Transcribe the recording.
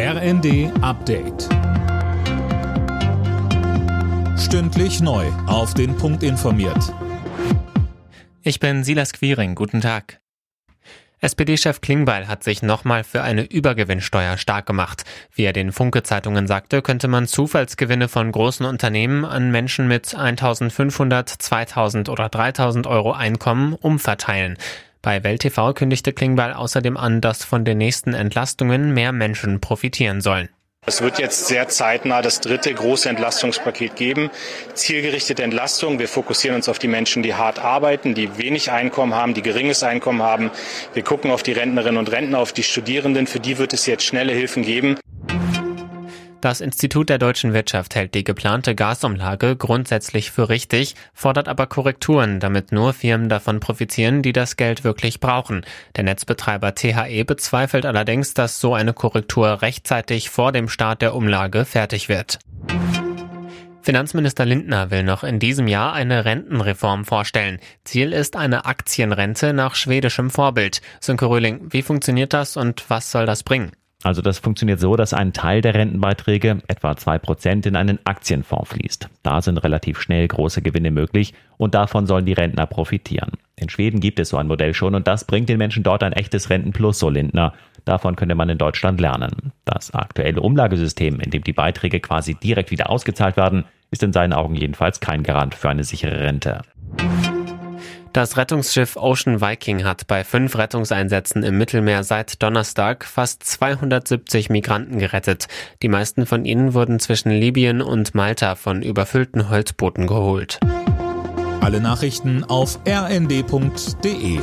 RND Update. Stündlich neu. Auf den Punkt informiert. Ich bin Silas Quiring. Guten Tag. SPD-Chef Klingbeil hat sich nochmal für eine Übergewinnsteuer stark gemacht. Wie er den Funke-Zeitungen sagte, könnte man Zufallsgewinne von großen Unternehmen an Menschen mit 1500, 2000 oder 3000 Euro Einkommen umverteilen. Bei Welt TV kündigte Klingbeil außerdem an, dass von den nächsten Entlastungen mehr Menschen profitieren sollen. Es wird jetzt sehr zeitnah das dritte große Entlastungspaket geben. Zielgerichtete Entlastung. Wir fokussieren uns auf die Menschen, die hart arbeiten, die wenig Einkommen haben, die geringes Einkommen haben. Wir gucken auf die Rentnerinnen und Rentner, auf die Studierenden. Für die wird es jetzt schnelle Hilfen geben. Das Institut der deutschen Wirtschaft hält die geplante Gasumlage grundsätzlich für richtig, fordert aber Korrekturen, damit nur Firmen davon profitieren, die das Geld wirklich brauchen. Der Netzbetreiber THE bezweifelt allerdings, dass so eine Korrektur rechtzeitig vor dem Start der Umlage fertig wird. Finanzminister Lindner will noch in diesem Jahr eine Rentenreform vorstellen. Ziel ist eine Aktienrente nach schwedischem Vorbild. Sönke Röhling, wie funktioniert das und was soll das bringen? Also das funktioniert so, dass ein Teil der Rentenbeiträge, etwa zwei Prozent, in einen Aktienfonds fließt. Da sind relativ schnell große Gewinne möglich und davon sollen die Rentner profitieren. In Schweden gibt es so ein Modell schon und das bringt den Menschen dort ein echtes Rentenplus, so Lindner. Davon könnte man in Deutschland lernen. Das aktuelle Umlagesystem, in dem die Beiträge quasi direkt wieder ausgezahlt werden, ist in seinen Augen jedenfalls kein Garant für eine sichere Rente. Das Rettungsschiff Ocean Viking hat bei fünf Rettungseinsätzen im Mittelmeer seit Donnerstag fast 270 Migranten gerettet. Die meisten von ihnen wurden zwischen Libyen und Malta von überfüllten Holzbooten geholt. Alle Nachrichten auf rnd.de